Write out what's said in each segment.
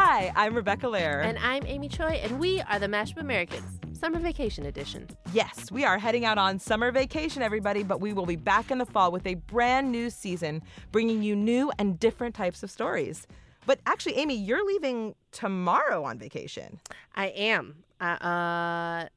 Hi, I'm Rebecca Lehrer. And I'm Amy Choi, and we are the Mashup Americans, Summer Vacation Edition. Yes, we are heading out on summer vacation, everybody, but we will be back in the fall with a brand new season, bringing you new and different types of stories. But actually, Amy, you're leaving tomorrow on vacation. I am. Uh, uh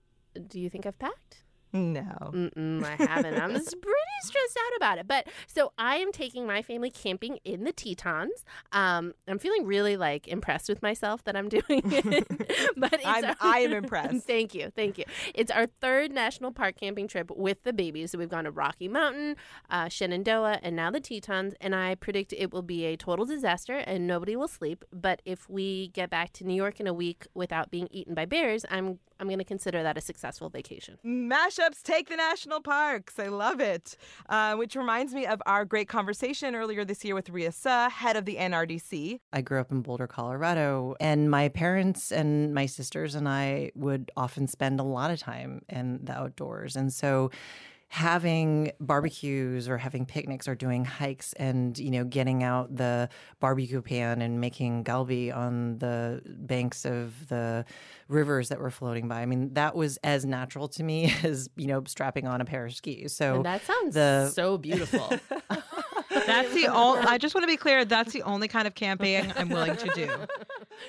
do you think I've packed? No. Mm-mm, I haven't. I'm pretty stressed out about it. But so I am taking my family camping in the Tetons. Um, I'm feeling really like impressed with myself that I'm doing it. but I'm, our, I am impressed. thank you, thank you. It's our third national park camping trip with the babies. So we've gone to Rocky Mountain, uh, Shenandoah, and now the Tetons. And I predict it will be a total disaster and nobody will sleep. But if we get back to New York in a week without being eaten by bears, I'm I'm going to consider that a successful vacation. Mashups take the national parks. I love it. Uh, which reminds me of our great conversation earlier this year with Rhea Suh, head of the NRDC. I grew up in Boulder, Colorado, and my parents and my sisters and I would often spend a lot of time in the outdoors. And so having barbecues or having picnics or doing hikes and you know getting out the barbecue pan and making galbi on the banks of the rivers that were floating by. I mean, that was as natural to me as you know strapping on a pair of skis. So and that sounds the, so beautiful. That's the only. I just want to be clear. That's the only kind of camping I'm willing to do.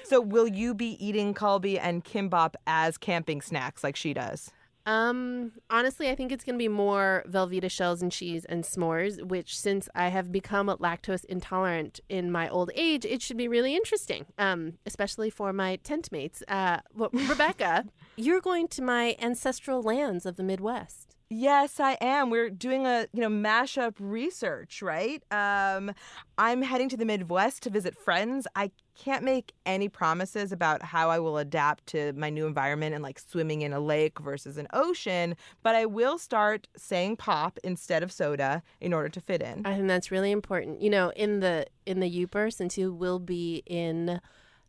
So, will you be eating kalbi and kimbap as camping snacks like she does? Um, honestly, I think it's going to be more Velveeta shells and cheese and s'mores, which since I have become lactose intolerant in my old age, it should be really interesting. Um, especially for my tent mates. Uh, well, Rebecca, you're going to my ancestral lands of the Midwest. Yes, I am. We're doing a you know mashup research, right? Um, I'm heading to the Midwest to visit friends. I can't make any promises about how I will adapt to my new environment and like swimming in a lake versus an ocean, but I will start saying pop instead of soda in order to fit in. I think that's really important. You know, in the in the Yooper, since you will be in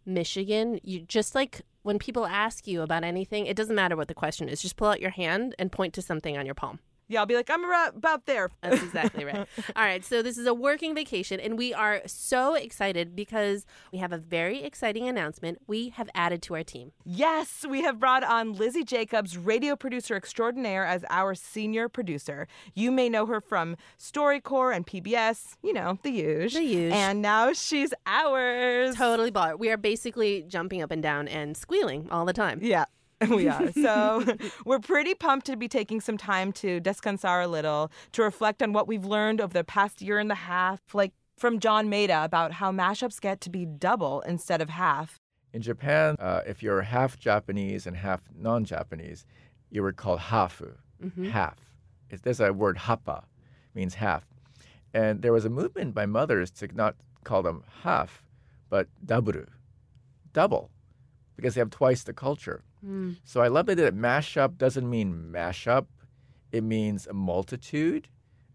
Michigan, you just like when people ask you about anything, it doesn't matter what the question is. Just pull out your hand and point to something on your palm. Yeah, I'll be like, I'm about there. That's exactly right. All right, so this is a working vacation, and we are so excited because we have a very exciting announcement we have added to our team. Yes, we have brought on Lizzie Jacobs, radio producer extraordinaire, as our senior producer. You may know her from StoryCorps and PBS, you know, the huge. The huge. And now she's ours. Totally baller. We are basically jumping up and down and squealing all the time. Yeah. we are. So we're pretty pumped to be taking some time to descansar a little, to reflect on what we've learned over the past year and a half, like from John Maeda about how mashups get to be double instead of half. In Japan, uh, if you're half Japanese and half non-Japanese, you were called hafu, mm-hmm. half. It's, there's a word hapa, means half. And there was a movement by mothers to not call them half, but daburu, double, because they have twice the culture. Mm. So I love it that mashup doesn't mean mashup. It means a multitude,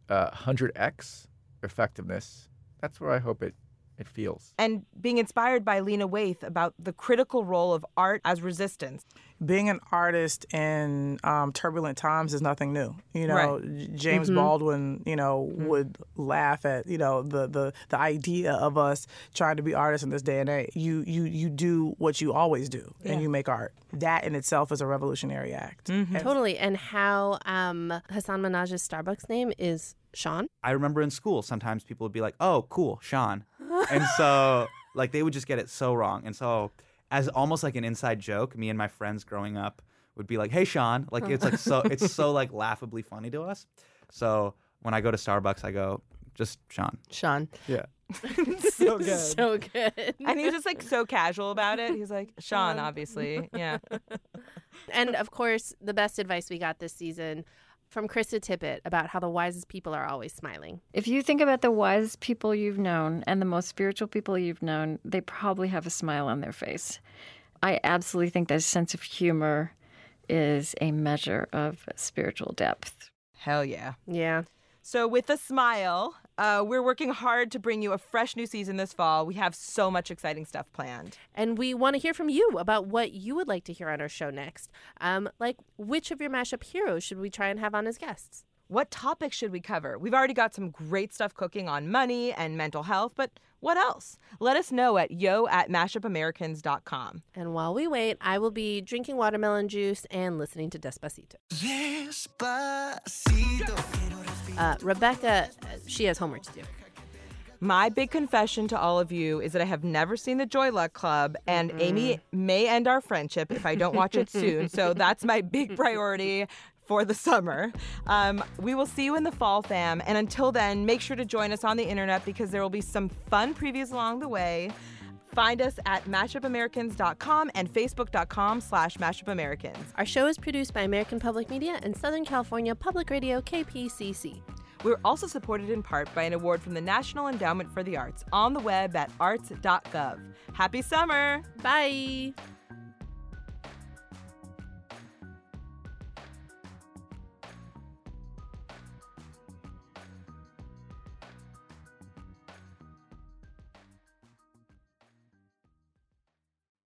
uh, 100x effectiveness. That's where I hope it it feels. And being inspired by Lena Waithe about the critical role of art as resistance. Being an artist in um, turbulent times is nothing new. You know, right. James mm-hmm. Baldwin, you know, mm-hmm. would laugh at you know the, the the idea of us trying to be artists in this day and age. You you you do what you always do, yeah. and you make art. That in itself is a revolutionary act. Mm-hmm. Totally. And how um, Hasan Minhaj's Starbucks name is Sean. I remember in school sometimes people would be like, "Oh, cool, Sean," and so like they would just get it so wrong. And so as almost like an inside joke, me and my friends growing up would be like, "Hey, Sean," like it's like so it's so like laughably funny to us. So when I go to Starbucks, I go just Sean. Sean. Yeah. so good. So good. And he's just like so casual about it. He's like, Sean, obviously. Yeah. and of course, the best advice we got this season from Krista Tippett about how the wisest people are always smiling. If you think about the wisest people you've known and the most spiritual people you've known, they probably have a smile on their face. I absolutely think that a sense of humor is a measure of spiritual depth. Hell yeah. Yeah. So, with a smile, uh, we're working hard to bring you a fresh new season this fall. We have so much exciting stuff planned. And we want to hear from you about what you would like to hear on our show next. Um, like, which of your mashup heroes should we try and have on as guests? What topics should we cover? We've already got some great stuff cooking on money and mental health, but What else? Let us know at yo at mashupamericans.com. And while we wait, I will be drinking watermelon juice and listening to Despacito. Uh, Rebecca, she has homework to do. My big confession to all of you is that I have never seen the Joy Luck Club, and Amy may end our friendship if I don't watch it soon. So that's my big priority for the summer. Um, we will see you in the fall, fam. And until then, make sure to join us on the internet because there will be some fun previews along the way. Find us at mashupamericans.com and facebook.com slash mashupamericans. Our show is produced by American Public Media and Southern California Public Radio, KPCC. We're also supported in part by an award from the National Endowment for the Arts on the web at arts.gov. Happy summer! Bye.